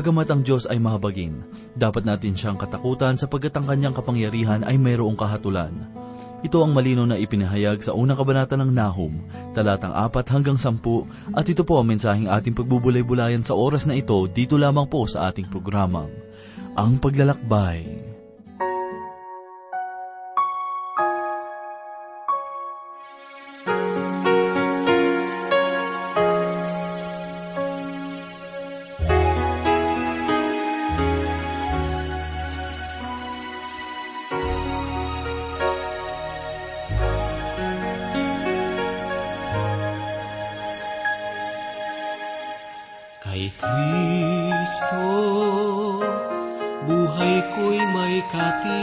Bagamat ang Diyos ay mahabagin, dapat natin siyang katakutan sapagkat ang kanyang kapangyarihan ay mayroong kahatulan. Ito ang malino na ipinahayag sa unang kabanata ng Nahum, talatang 4 hanggang 10, at ito po ang mensaheng ating pagbubulay-bulayan sa oras na ito dito lamang po sa ating programang, Ang Paglalakbay. Buhay may katiyakan.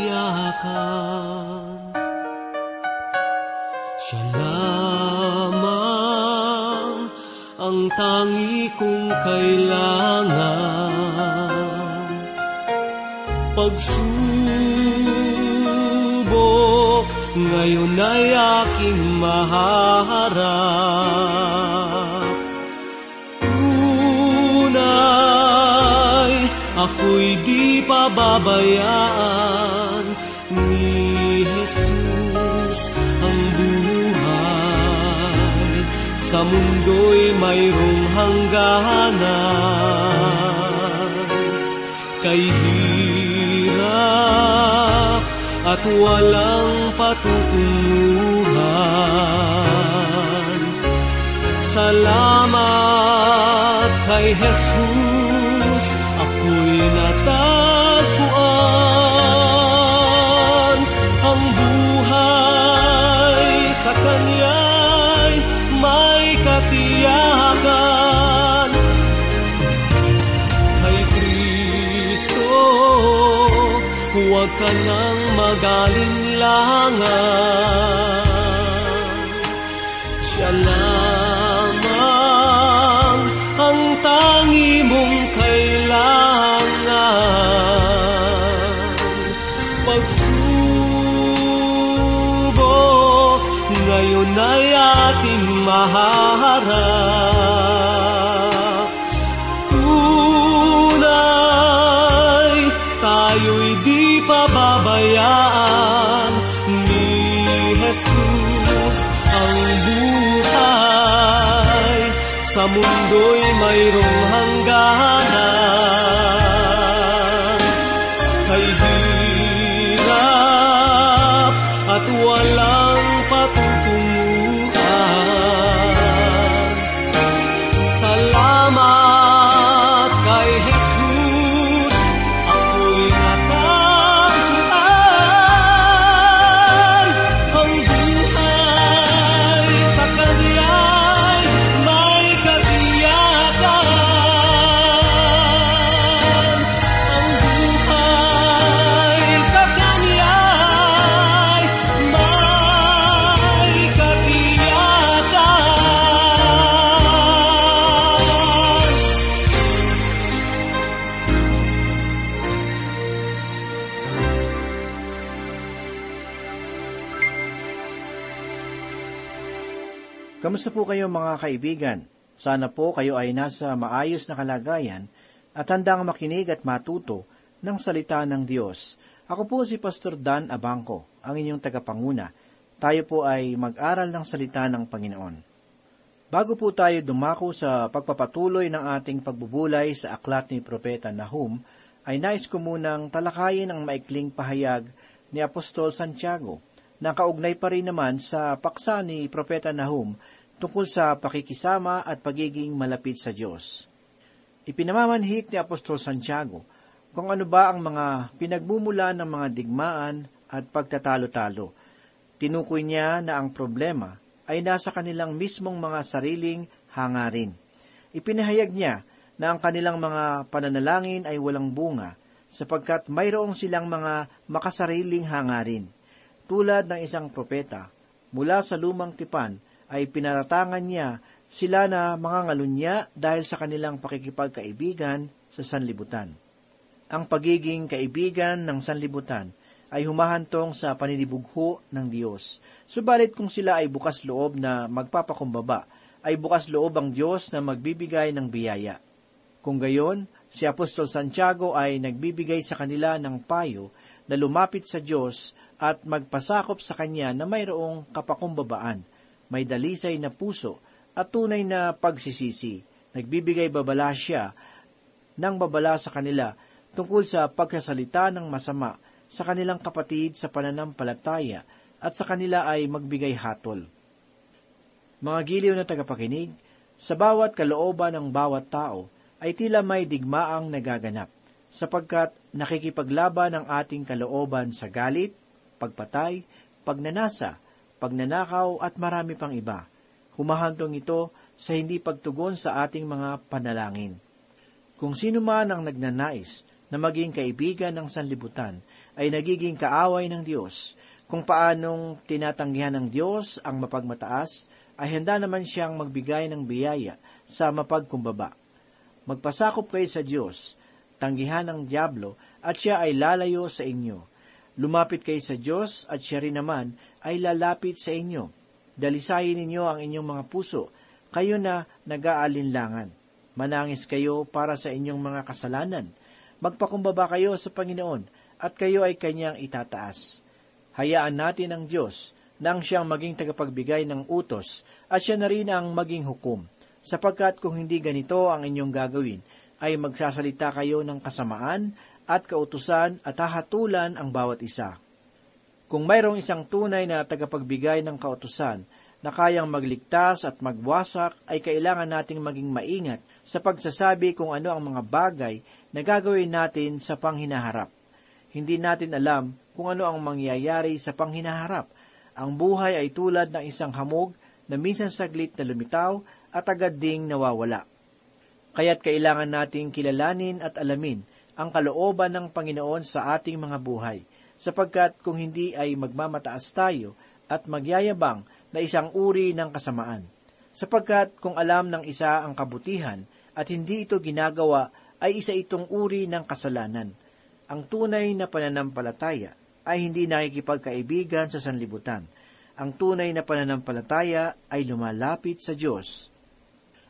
Siya lamang ang tangi kong kailangan. Pagsubok, ngayon ay aking maharap. Tunay, ako'y pababayaan ni Jesus ang buhay. Sa mundo'y mayroong hangganan. Kay hirap at walang patutunguhan. Salamat kay Jesus, sa mundo'y mayroong hangganan. Kamusta po kayo mga kaibigan? Sana po kayo ay nasa maayos na kalagayan at handang makinig at matuto ng salita ng Diyos. Ako po si Pastor Dan Abangco, ang inyong tagapanguna. Tayo po ay mag-aral ng salita ng Panginoon. Bago po tayo dumako sa pagpapatuloy ng ating pagbubulay sa aklat ni Propeta Nahum, ay nais ko munang talakayin ang maikling pahayag ni Apostol Santiago na kaugnay pa rin naman sa paksa ni Propeta Nahum tungkol sa pakikisama at pagiging malapit sa Diyos. Ipinamamanhik ni Apostol Santiago kung ano ba ang mga pinagmumula ng mga digmaan at pagtatalo-talo. Tinukoy niya na ang problema ay nasa kanilang mismong mga sariling hangarin. Ipinahayag niya na ang kanilang mga pananalangin ay walang bunga sapagkat mayroong silang mga makasariling hangarin. Tulad ng isang propeta, mula sa lumang tipan ay pinaratangan niya sila na mga ngalunya dahil sa kanilang pakikipagkaibigan sa sanlibutan. Ang pagiging kaibigan ng sanlibutan ay humahantong sa paninibugho ng Diyos. Subalit kung sila ay bukas loob na magpapakumbaba, ay bukas loob ang Diyos na magbibigay ng biyaya. Kung gayon, Si Apostol Santiago ay nagbibigay sa kanila ng payo na lumapit sa Diyos at magpasakop sa Kanya na mayroong kapakumbabaan, may dalisay na puso at tunay na pagsisisi. Nagbibigay babala siya ng babala sa kanila tungkol sa pagkasalita ng masama sa kanilang kapatid sa pananampalataya at sa kanila ay magbigay hatol. Mga giliw na tagapakinig, sa bawat kalooban ng bawat tao ay tila may digmaang nagaganap, sapagkat nakikipaglaban ang ating kalooban sa galit, pagpatay, pagnanasa, pagnanakaw at marami pang iba. Humahantong ito sa hindi pagtugon sa ating mga panalangin. Kung sino man ang nagnanais na maging kaibigan ng sanlibutan ay nagiging kaaway ng Diyos. Kung paanong tinatanggihan ng Diyos ang mapagmataas, ay handa naman siyang magbigay ng biyaya sa mapagkumbaba. Magpasakop kayo sa Diyos, tanggihan ng Diablo, at siya ay lalayo sa inyo. Lumapit kayo sa Diyos, at siya rin naman ay lalapit sa inyo. Dalisayin ninyo ang inyong mga puso, kayo na nag-aalinlangan. Manangis kayo para sa inyong mga kasalanan. Magpakumbaba kayo sa Panginoon, at kayo ay kanyang itataas. Hayaan natin ang Diyos nang siyang maging tagapagbigay ng utos at siya na rin ang maging hukom. Sapagkat kung hindi ganito ang inyong gagawin, ay magsasalita kayo ng kasamaan at kautusan at hahatulan ang bawat isa. Kung mayroong isang tunay na tagapagbigay ng kautusan na kayang magligtas at magwasak, ay kailangan nating maging maingat sa pagsasabi kung ano ang mga bagay na gagawin natin sa panghinaharap. Hindi natin alam kung ano ang mangyayari sa panghinaharap ang buhay ay tulad ng isang hamog na minsan saglit na lumitaw at agad ding nawawala. Kaya't kailangan nating kilalanin at alamin ang kalooban ng Panginoon sa ating mga buhay, sapagkat kung hindi ay magmamataas tayo at magyayabang na isang uri ng kasamaan. Sapagkat kung alam ng isa ang kabutihan at hindi ito ginagawa, ay isa itong uri ng kasalanan. Ang tunay na pananampalataya ay hindi nakikipagkaibigan sa sanlibutan. Ang tunay na pananampalataya ay lumalapit sa Diyos.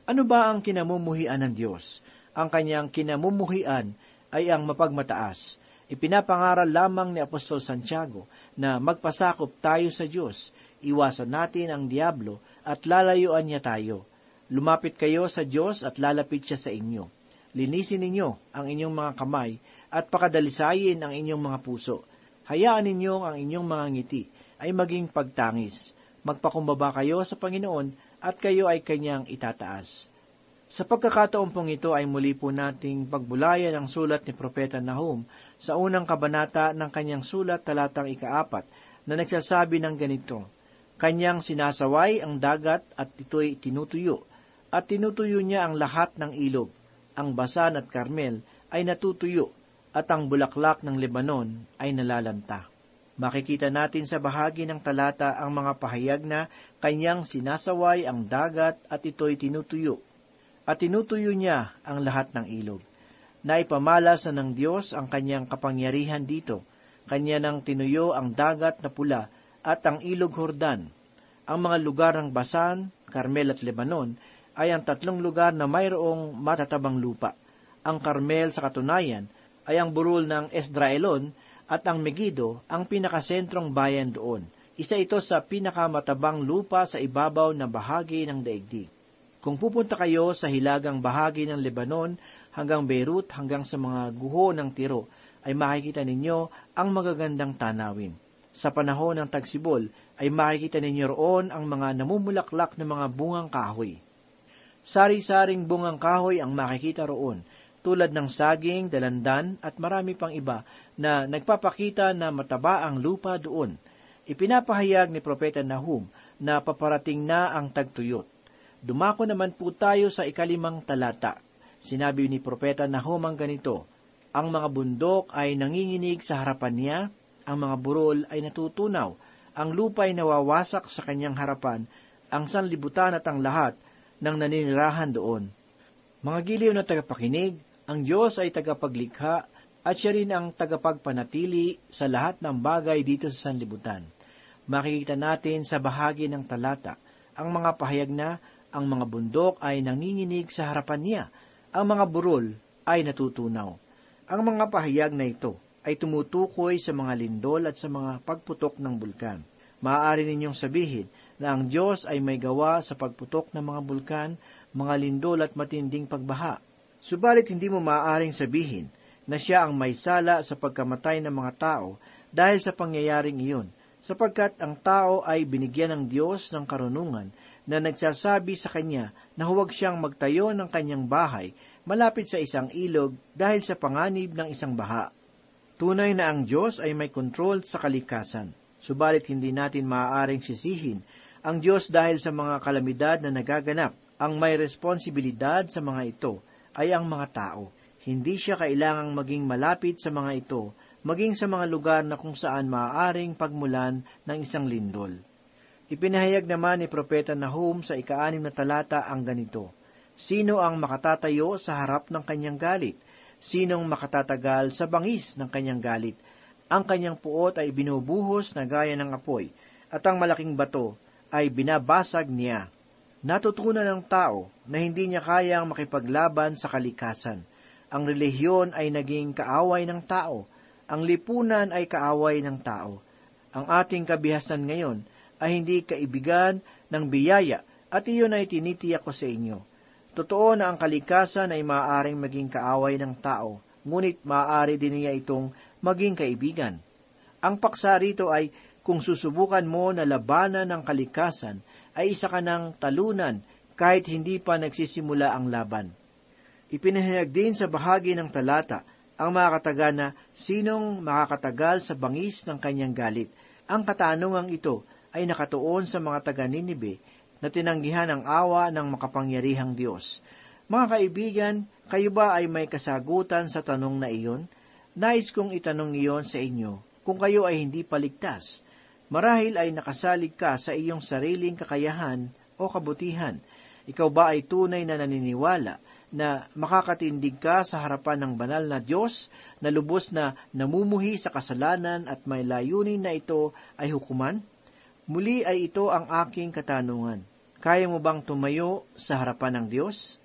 Ano ba ang kinamumuhian ng Diyos? Ang kanyang kinamumuhian ay ang mapagmataas. Ipinapangaral lamang ni Apostol Santiago na magpasakop tayo sa Diyos, iwasan natin ang Diablo at lalayuan niya tayo. Lumapit kayo sa Diyos at lalapit siya sa inyo. Linisin ninyo ang inyong mga kamay at pakadalisayin ang inyong mga puso hayaan ninyo ang inyong mga ngiti ay maging pagtangis. Magpakumbaba kayo sa Panginoon at kayo ay kanyang itataas. Sa pagkakataon pong ito ay muli po nating pagbulayan ang sulat ni Propeta Nahum sa unang kabanata ng kanyang sulat talatang ikaapat na nagsasabi ng ganito, Kanyang sinasaway ang dagat at ito'y tinutuyo, at tinutuyo niya ang lahat ng ilog. Ang Basan at Carmel ay natutuyo, at ang bulaklak ng Lebanon ay nalalanta. Makikita natin sa bahagi ng talata ang mga pahayag na kanyang sinasaway ang dagat at ito'y tinutuyo. At tinutuyo niya ang lahat ng ilog. Naipamalas na ng Diyos ang kanyang kapangyarihan dito. Kanya nang tinuyo ang dagat na pula at ang ilog Hordan. Ang mga lugar ng Basan, Carmel at Lebanon ay ang tatlong lugar na mayroong matatabang lupa. Ang Carmel sa katunayan ay ang burol ng Esdraelon at ang Megiddo ang pinakasentrong bayan doon. Isa ito sa pinakamatabang lupa sa ibabaw na bahagi ng daigdig. Kung pupunta kayo sa hilagang bahagi ng Lebanon hanggang Beirut hanggang sa mga guho ng Tiro, ay makikita ninyo ang magagandang tanawin. Sa panahon ng tagsibol, ay makikita ninyo roon ang mga namumulaklak na mga bungang kahoy. Sari-saring bungang kahoy ang makikita roon, tulad ng saging, dalandan at marami pang iba na nagpapakita na mataba ang lupa doon. Ipinapahayag ni Propeta Nahum na paparating na ang tagtuyot. Dumako naman po tayo sa ikalimang talata. Sinabi ni Propeta Nahum ang ganito, Ang mga bundok ay nanginginig sa harapan niya, ang mga burol ay natutunaw, ang lupa ay nawawasak sa kanyang harapan, ang sanlibutan at ang lahat ng naninirahan doon. Mga giliw na tagapakinig, ang Diyos ay tagapaglikha at siya rin ang tagapagpanatili sa lahat ng bagay dito sa sanlibutan. Makikita natin sa bahagi ng talata ang mga pahayag na ang mga bundok ay nanginginig sa harapan niya, ang mga burol ay natutunaw. Ang mga pahayag na ito ay tumutukoy sa mga lindol at sa mga pagputok ng bulkan. Maaari ninyong sabihin na ang Diyos ay may gawa sa pagputok ng mga bulkan, mga lindol at matinding pagbaha. Subalit hindi mo maaaring sabihin na siya ang may sala sa pagkamatay ng mga tao dahil sa pangyayaring iyon, sapagkat ang tao ay binigyan ng Diyos ng karunungan na nagsasabi sa kanya na huwag siyang magtayo ng kanyang bahay malapit sa isang ilog dahil sa panganib ng isang baha. Tunay na ang Diyos ay may kontrol sa kalikasan, subalit hindi natin maaaring sisihin ang Diyos dahil sa mga kalamidad na nagaganap. Ang may responsibilidad sa mga ito ay ang mga tao. Hindi siya kailangang maging malapit sa mga ito, maging sa mga lugar na kung saan maaaring pagmulan ng isang lindol. Ipinahayag naman ni Propeta Nahum sa ikaanim na talata ang ganito, Sino ang makatatayo sa harap ng kanyang galit? Sinong makatatagal sa bangis ng kanyang galit? Ang kanyang puot ay binubuhos na gaya ng apoy, at ang malaking bato ay binabasag niya. Natutunan ng tao na hindi niya kayang makipaglaban sa kalikasan. Ang relihiyon ay naging kaaway ng tao. Ang lipunan ay kaaway ng tao. Ang ating kabihasan ngayon ay hindi kaibigan ng biyaya at iyon ay tinitiyak ko sa inyo. Totoo na ang kalikasan ay maaaring maging kaaway ng tao, ngunit maaari din niya itong maging kaibigan. Ang paksa rito ay kung susubukan mo na labanan ng kalikasan, ay isa ka ng talunan kahit hindi pa nagsisimula ang laban. Ipinahayag din sa bahagi ng talata ang mga kataga na sinong makakatagal sa bangis ng kanyang galit. Ang katanungang ito ay nakatuon sa mga taga Ninibe na tinanggihan ang awa ng makapangyarihang Diyos. Mga kaibigan, kayo ba ay may kasagutan sa tanong na iyon? Nais kong itanong iyon sa inyo kung kayo ay hindi paligtas. Marahil ay nakasalig ka sa iyong sariling kakayahan o kabutihan. Ikaw ba ay tunay na naniniwala na makakatindig ka sa harapan ng banal na Diyos na lubos na namumuhi sa kasalanan at may layunin na ito ay hukuman? Muli ay ito ang aking katanungan. Kaya mo bang tumayo sa harapan ng Diyos?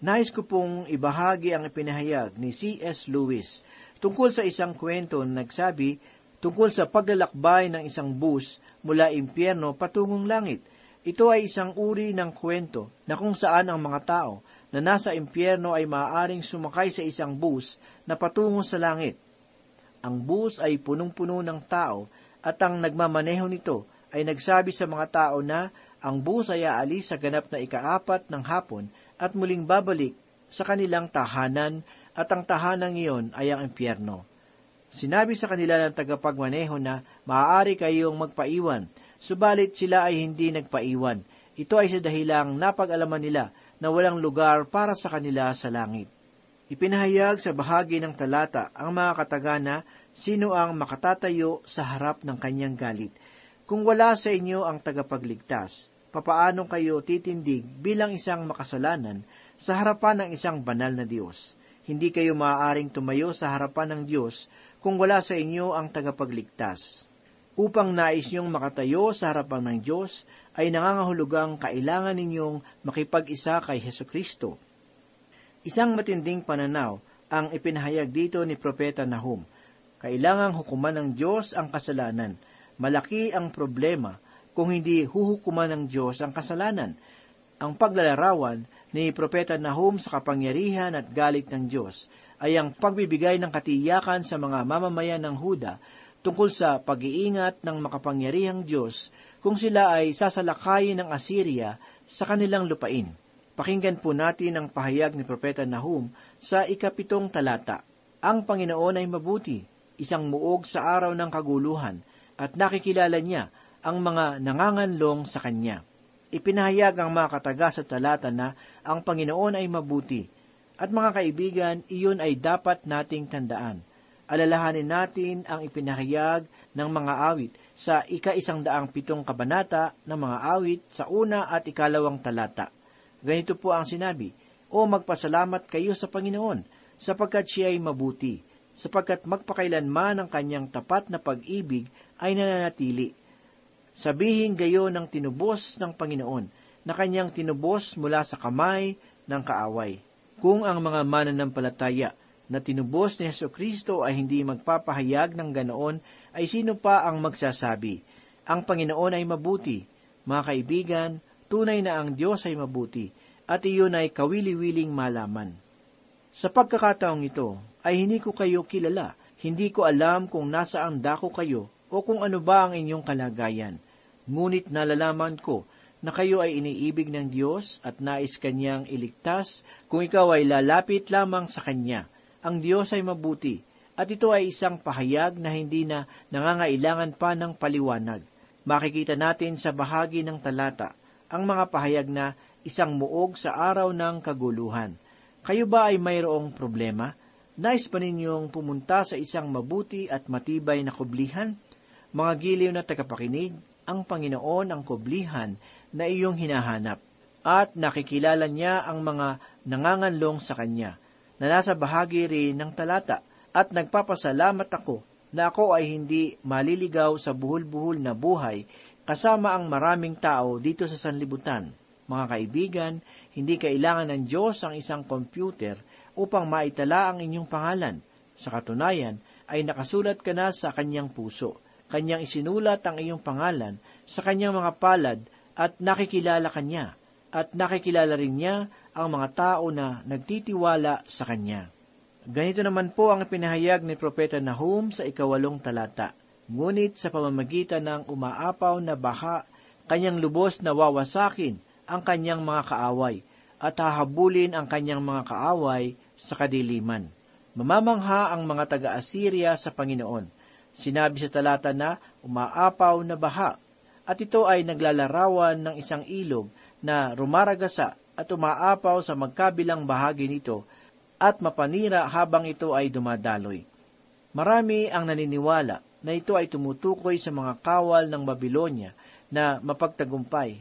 Nais ko pong ibahagi ang ipinahayag ni C.S. Lewis tungkol sa isang kwento na nagsabi tungkol sa paglalakbay ng isang bus mula impyerno patungong langit. Ito ay isang uri ng kwento na kung saan ang mga tao na nasa impyerno ay maaaring sumakay sa isang bus na patungo sa langit. Ang bus ay punong-puno ng tao at ang nagmamaneho nito ay nagsabi sa mga tao na ang bus ay aalis sa ganap na ikaapat ng hapon at muling babalik sa kanilang tahanan at ang tahanan iyon ay ang impyerno. Sinabi sa kanila ng tagapagmaneho na maaari kayong magpaiwan, subalit sila ay hindi nagpaiwan. Ito ay sa dahilang napag-alaman nila na walang lugar para sa kanila sa langit. Ipinahayag sa bahagi ng talata ang mga katagana sino ang makatatayo sa harap ng kanyang galit. Kung wala sa inyo ang tagapagligtas, papaanong kayo titindig bilang isang makasalanan sa harapan ng isang banal na Diyos? Hindi kayo maaaring tumayo sa harapan ng Diyos kung wala sa inyo ang tagapagligtas. Upang nais niyong makatayo sa harapan ng Diyos, ay nangangahulugang kailangan ninyong makipag-isa kay Heso Kristo. Isang matinding pananaw ang ipinahayag dito ni Propeta Nahum. Kailangang hukuman ng Diyos ang kasalanan. Malaki ang problema kung hindi huhukuman ng Diyos ang kasalanan. Ang paglalarawan ni Propeta Nahum sa kapangyarihan at galit ng Diyos ay ang pagbibigay ng katiyakan sa mga mamamayan ng Huda tungkol sa pag-iingat ng makapangyarihang Diyos kung sila ay sasalakayin ng Assyria sa kanilang lupain. Pakinggan po natin ang pahayag ni Propeta Nahum sa ikapitong talata. Ang Panginoon ay mabuti, isang muog sa araw ng kaguluhan, at nakikilala niya ang mga nanganganlong sa Kanya. Ipinahayag ang mga kataga sa talata na ang Panginoon ay mabuti, at mga kaibigan, iyon ay dapat nating tandaan. Alalahanin natin ang ipinahayag ng mga awit sa ika-isang daang pitong kabanata ng mga awit sa una at ikalawang talata. Ganito po ang sinabi, O magpasalamat kayo sa Panginoon, sapagkat siya ay mabuti, sapagkat magpakailanman ang kanyang tapat na pag-ibig ay nananatili. Sabihin gayo ng tinubos ng Panginoon, na kanyang tinubos mula sa kamay ng kaaway Kung ang mga mananampalataya na tinubos ni Heso Kristo ay hindi magpapahayag ng ganoon, ay sino pa ang magsasabi, ang Panginoon ay mabuti. Mga kaibigan, tunay na ang Diyos ay mabuti, at iyon ay kawili-wiling malaman. Sa pagkakataong ito, ay hindi ko kayo kilala, hindi ko alam kung nasaan dako kayo o kung ano ba ang inyong kalagayan. Ngunit nalalaman ko na kayo ay iniibig ng Diyos at nais Kanyang iligtas kung ikaw ay lalapit lamang sa Kanya. Ang Diyos ay mabuti, at ito ay isang pahayag na hindi na nangangailangan pa ng paliwanag. Makikita natin sa bahagi ng talata ang mga pahayag na isang muog sa araw ng kaguluhan. Kayo ba ay mayroong problema? Nais ba ninyong pumunta sa isang mabuti at matibay na kublihan? Mga giliw na tagapakinig, ang Panginoon ang kublihan na iyong hinahanap at nakikilala niya ang mga nanganganlong sa Kanya na nasa bahagi rin ng talata at nagpapasalamat ako na ako ay hindi maliligaw sa buhol-buhol na buhay kasama ang maraming tao dito sa sanlibutan. Mga kaibigan, hindi kailangan ng Diyos ang isang computer upang maitala ang inyong pangalan. Sa katunayan, ay nakasulat ka na sa kanyang puso. Kanyang isinulat ang iyong pangalan sa kanyang mga palad at nakikilala kanya, at nakikilala rin niya ang mga tao na nagtitiwala sa kanya. Ganito naman po ang pinahayag ni Propeta Nahum sa ikawalong talata. Ngunit sa pamamagitan ng umaapaw na baha, kanyang lubos na wawasakin ang kanyang mga kaaway, at hahabulin ang kanyang mga kaaway sa kadiliman. Mamamangha ang mga taga-Assyria sa Panginoon. Sinabi sa talata na umaapaw na baha at ito ay naglalarawan ng isang ilog na rumaragasa at umaapaw sa magkabilang bahagi nito at mapanira habang ito ay dumadaloy. Marami ang naniniwala na ito ay tumutukoy sa mga kawal ng Babilonya na mapagtagumpay.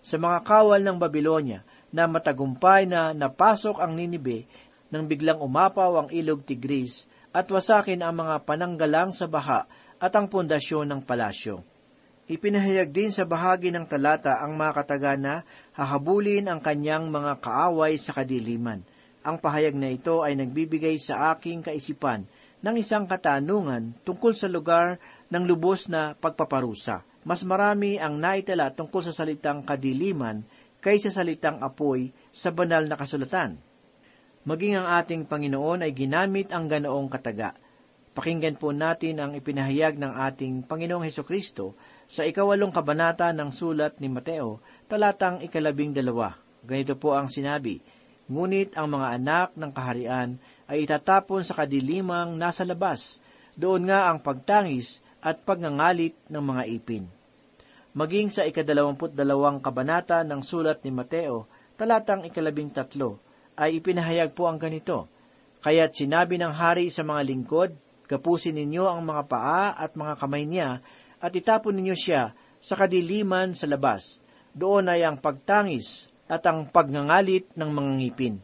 Sa mga kawal ng Babilonya na matagumpay na napasok ang Ninibe nang biglang umapaw ang ilog Tigris at wasakin ang mga pananggalang sa baha at ang pundasyon ng palasyo. Ipinahayag din sa bahagi ng talata ang mga katagana hahabulin ang kanyang mga kaaway sa kadiliman. Ang pahayag na ito ay nagbibigay sa aking kaisipan ng isang katanungan tungkol sa lugar ng lubos na pagpaparusa. Mas marami ang naitala tungkol sa salitang kadiliman kaysa salitang apoy sa banal na kasulatan. Maging ang ating Panginoon ay ginamit ang ganoong kataga. Pakinggan po natin ang ipinahayag ng ating Panginoong Heso Kristo sa ikawalong kabanata ng sulat ni Mateo, talatang ikalabing dalawa. Ganito po ang sinabi, Ngunit ang mga anak ng kaharian ay itatapon sa kadilimang nasa labas, doon nga ang pagtangis at pagngangalit ng mga ipin. Maging sa ikadalawamput dalawang kabanata ng sulat ni Mateo, talatang ikalabing tatlo, ay ipinahayag po ang ganito, Kaya't sinabi ng hari sa mga lingkod, Kapusin ninyo ang mga paa at mga kamay niya at itapon ninyo siya sa kadiliman sa labas. Doon ay ang pagtangis at ang pagngangalit ng mga ngipin.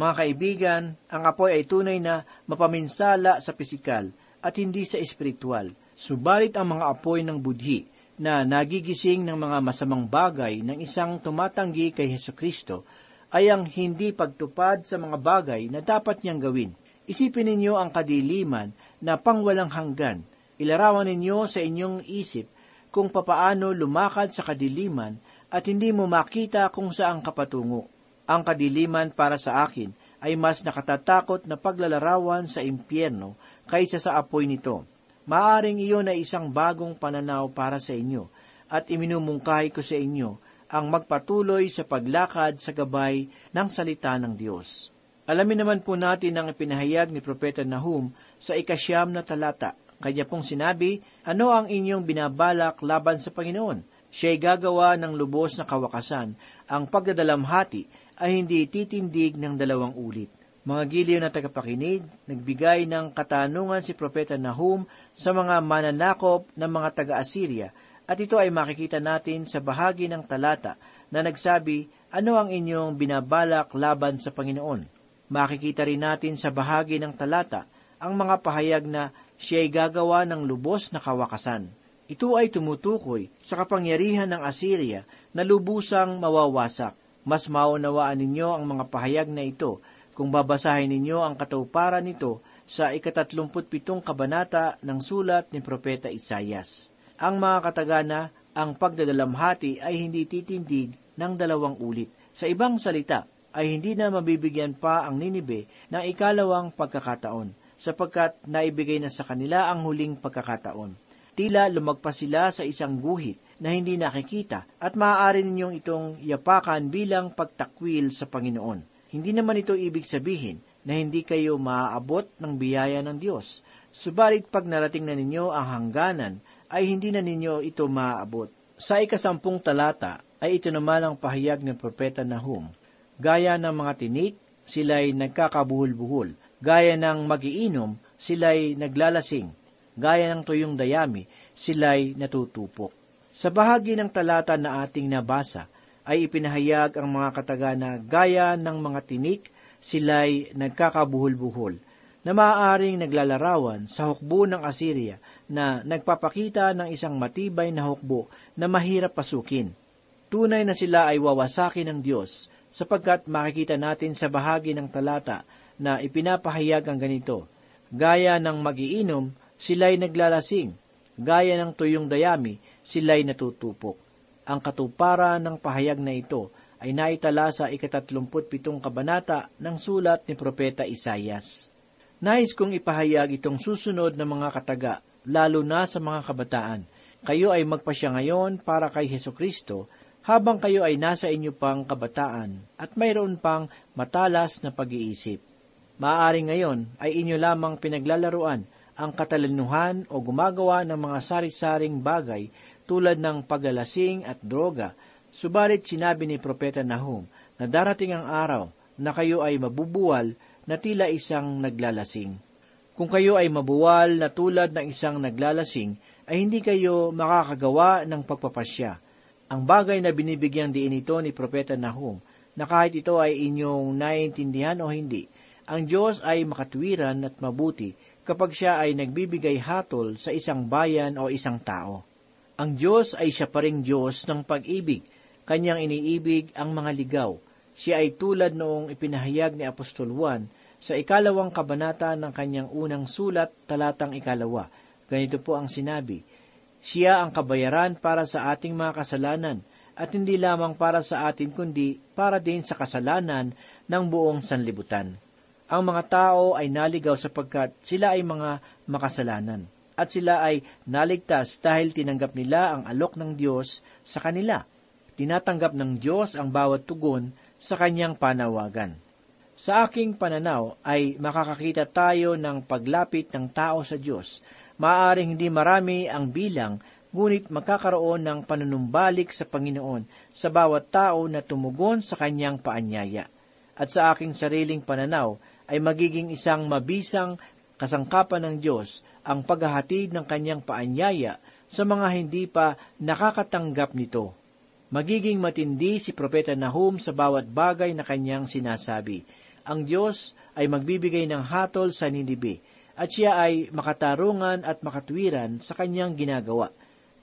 Mga kaibigan, ang apoy ay tunay na mapaminsala sa pisikal at hindi sa espiritual. Subalit ang mga apoy ng budhi na nagigising ng mga masamang bagay ng isang tumatanggi kay Heso Kristo ay ang hindi pagtupad sa mga bagay na dapat niyang gawin. Isipin ninyo ang kadiliman na pangwalang hanggan Ilarawan ninyo sa inyong isip kung papaano lumakad sa kadiliman at hindi mo makita kung saan kapatungo. Ang kadiliman para sa akin ay mas nakatatakot na paglalarawan sa impyerno kaysa sa apoy nito. Maaring iyon ay isang bagong pananaw para sa inyo at iminumungkahi ko sa inyo ang magpatuloy sa paglakad sa gabay ng salita ng Diyos. Alamin naman po natin ang ipinahayag ni Propeta Nahum sa ikasyam na talata kanya pong sinabi, ano ang inyong binabalak laban sa Panginoon? Siya'y gagawa ng lubos na kawakasan. Ang pagdadalamhati ay hindi titindig ng dalawang ulit. Mga giliw na tagapakinig, nagbigay ng katanungan si Propeta Nahum sa mga mananakop ng mga taga-Assyria at ito ay makikita natin sa bahagi ng talata na nagsabi, ano ang inyong binabalak laban sa Panginoon? Makikita rin natin sa bahagi ng talata ang mga pahayag na siya ay gagawa ng lubos na kawakasan. Ito ay tumutukoy sa kapangyarihan ng Assyria na lubusang mawawasak. Mas maunawaan ninyo ang mga pahayag na ito Kung babasahin ninyo ang katuparan nito sa ikatatlumputpitong kabanata ng sulat ni Propeta Isayas. Ang mga katagana, ang pagdadalamhati ay hindi titindig ng dalawang ulit. Sa ibang salita, ay hindi na mabibigyan pa ang Ninibe ng ikalawang pagkakataon, sapagkat naibigay na sa kanila ang huling pagkakataon. Tila lumagpas sila sa isang guhit na hindi nakikita at maaari ninyong itong yapakan bilang pagtakwil sa Panginoon. Hindi naman ito ibig sabihin na hindi kayo maaabot ng biyaya ng Diyos. Subalit pag narating na ninyo ang hangganan, ay hindi na ninyo ito maaabot. Sa ikasampung talata ay ito naman ang pahayag ng propeta Nahum. Gaya ng mga tinik, sila'y nagkakabuhol-buhol. Gaya ng magiinom, sila'y naglalasing. Gaya ng tuyong dayami, sila'y natutupok. Sa bahagi ng talata na ating nabasa, ay ipinahayag ang mga katagana gaya ng mga tinik, sila'y nagkakabuhol-buhol, na maaaring naglalarawan sa hukbo ng Assyria na nagpapakita ng isang matibay na hukbo na mahirap pasukin. Tunay na sila ay wawasakin ng Diyos sapagkat makikita natin sa bahagi ng talata na ipinapahayag ang ganito, Gaya ng magiinom, sila'y naglalasing. Gaya ng tuyong dayami, sila'y natutupok. Ang katuparan ng pahayag na ito ay naitala sa ikatatlumputpitong kabanata ng sulat ni Propeta Isayas. Nais kong ipahayag itong susunod na mga kataga, lalo na sa mga kabataan. Kayo ay magpasya ngayon para kay Heso Kristo habang kayo ay nasa inyo pang kabataan at mayroon pang matalas na pag-iisip. Maaari ngayon ay inyo lamang pinaglalaruan ang katalinuhan o gumagawa ng mga sari-saring bagay tulad ng paglalasing at droga, subalit sinabi ni Propeta Nahum na darating ang araw na kayo ay mabubuwal na tila isang naglalasing. Kung kayo ay mabuwal na tulad ng isang naglalasing, ay hindi kayo makakagawa ng pagpapasya. Ang bagay na binibigyang diin ito ni Propeta Nahum, na kahit ito ay inyong naiintindihan o hindi, ang Diyos ay makatwiran at mabuti kapag siya ay nagbibigay hatol sa isang bayan o isang tao. Ang Diyos ay siya pa ring Diyos ng pag-ibig. Kanyang iniibig ang mga ligaw. Siya ay tulad noong ipinahayag ni Apostol Juan sa ikalawang kabanata ng kanyang unang sulat, talatang ikalawa. Ganito po ang sinabi, Siya ang kabayaran para sa ating mga kasalanan, at hindi lamang para sa atin kundi para din sa kasalanan ng buong sanlibutan. Ang mga tao ay naligaw sapagkat sila ay mga makasalanan at sila ay naligtas dahil tinanggap nila ang alok ng Diyos sa kanila. Tinatanggap ng Diyos ang bawat tugon sa kanyang panawagan. Sa aking pananaw ay makakakita tayo ng paglapit ng tao sa Diyos. Maaring hindi marami ang bilang, ngunit magkakaroon ng panunumbalik sa Panginoon sa bawat tao na tumugon sa kanyang paanyaya. At sa aking sariling pananaw ay magiging isang mabisang kasangkapan ng Diyos ang paghahatid ng kanyang paanyaya sa mga hindi pa nakakatanggap nito. Magiging matindi si Propeta Nahum sa bawat bagay na kanyang sinasabi. Ang Diyos ay magbibigay ng hatol sa Ninibe, at siya ay makatarungan at makatwiran sa kanyang ginagawa.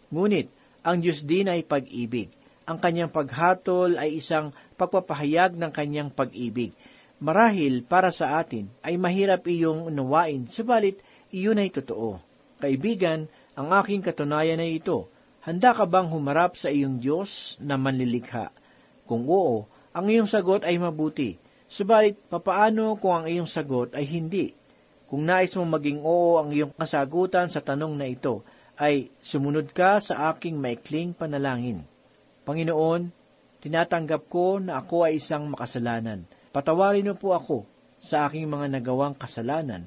Ngunit, ang Diyos din ay pag-ibig. Ang kanyang paghatol ay isang pagpapahayag ng kanyang pag-ibig Marahil para sa atin ay mahirap iyong unawain, subalit iyon ay totoo. Kaibigan, ang aking katunayan ay ito. Handa ka bang humarap sa iyong Diyos na manlilikha? Kung oo, ang iyong sagot ay mabuti. Subalit, papaano kung ang iyong sagot ay hindi? Kung nais mong maging oo ang iyong kasagutan sa tanong na ito, ay sumunod ka sa aking maikling panalangin. Panginoon, tinatanggap ko na ako ay isang makasalanan Patawarin mo po ako sa aking mga nagawang kasalanan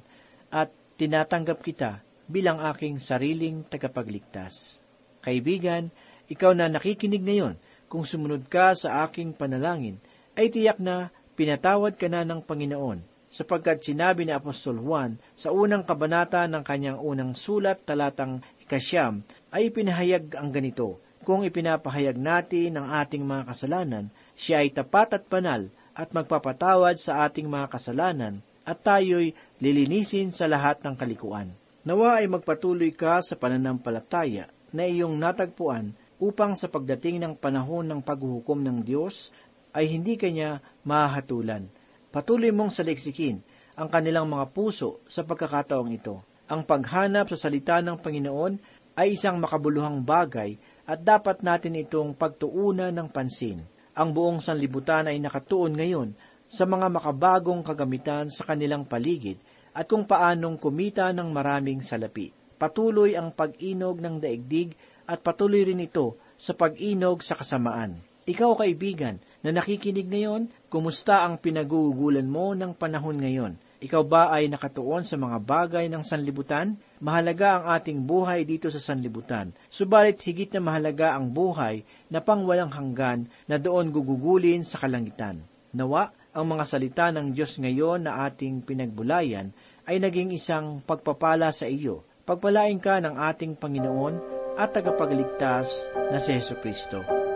at tinatanggap kita bilang aking sariling tagapagligtas. Kaibigan, ikaw na nakikinig ngayon, kung sumunod ka sa aking panalangin, ay tiyak na pinatawad ka na ng Panginoon, sapagkat sinabi ni Apostol Juan sa unang kabanata ng kanyang unang sulat talatang ikasyam, ay pinahayag ang ganito, kung ipinapahayag natin ang ating mga kasalanan, siya ay tapat at banal at magpapatawad sa ating mga kasalanan at tayo'y lilinisin sa lahat ng kalikuan. Nawa ay magpatuloy ka sa pananampalataya na iyong natagpuan upang sa pagdating ng panahon ng paghuhukom ng Diyos ay hindi kanya mahatulan. Patuloy mong saliksikin ang kanilang mga puso sa pagkakataong ito. Ang paghanap sa salita ng Panginoon ay isang makabuluhang bagay at dapat natin itong pagtuunan ng pansin. Ang buong sanlibutan ay nakatuon ngayon sa mga makabagong kagamitan sa kanilang paligid at kung paanong kumita ng maraming salapi. Patuloy ang pag-inog ng daigdig at patuloy rin ito sa pag-inog sa kasamaan. Ikaw kaibigan na nakikinig ngayon, kumusta ang pinagugulan mo ng panahon ngayon? Ikaw ba ay nakatuon sa mga bagay ng sanlibutan? Mahalaga ang ating buhay dito sa sanlibutan. Subalit higit na mahalaga ang buhay na pangwalang hanggan na doon gugugulin sa kalangitan. Nawa, ang mga salita ng Diyos ngayon na ating pinagbulayan ay naging isang pagpapala sa iyo. Pagpalain ka ng ating Panginoon at tagapagligtas na si Yesu Kristo.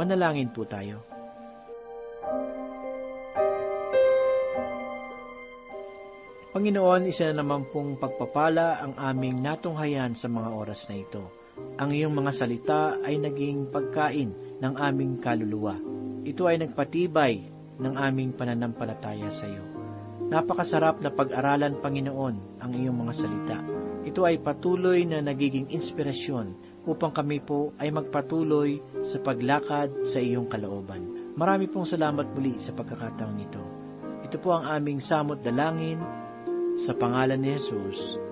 Manalangin po tayo. Panginoon, isa na naman pong pagpapala ang aming natunghayan sa mga oras na ito. Ang iyong mga salita ay naging pagkain ng aming kaluluwa. Ito ay nagpatibay ng aming pananampalataya sa iyo. Napakasarap na pag-aralan, Panginoon, ang iyong mga salita. Ito ay patuloy na nagiging inspirasyon upang kami po ay magpatuloy sa paglakad sa iyong kalooban. Marami pong salamat muli sa pagkakataong ito. Ito po ang aming samot dalangin sa pangalan ni Jesus.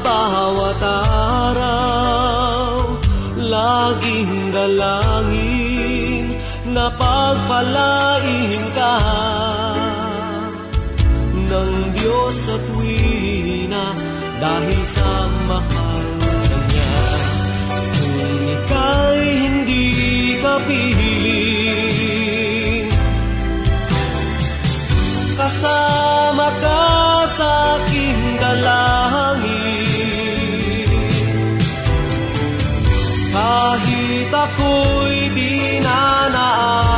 Bawat araw Laging dalangin Na pagpalain ka ng Diyos sa tuwina dahil sa mahal ka niya. Kung ika'y hindi ka piling, kasama ka sa aking dalangin. Ako'y di na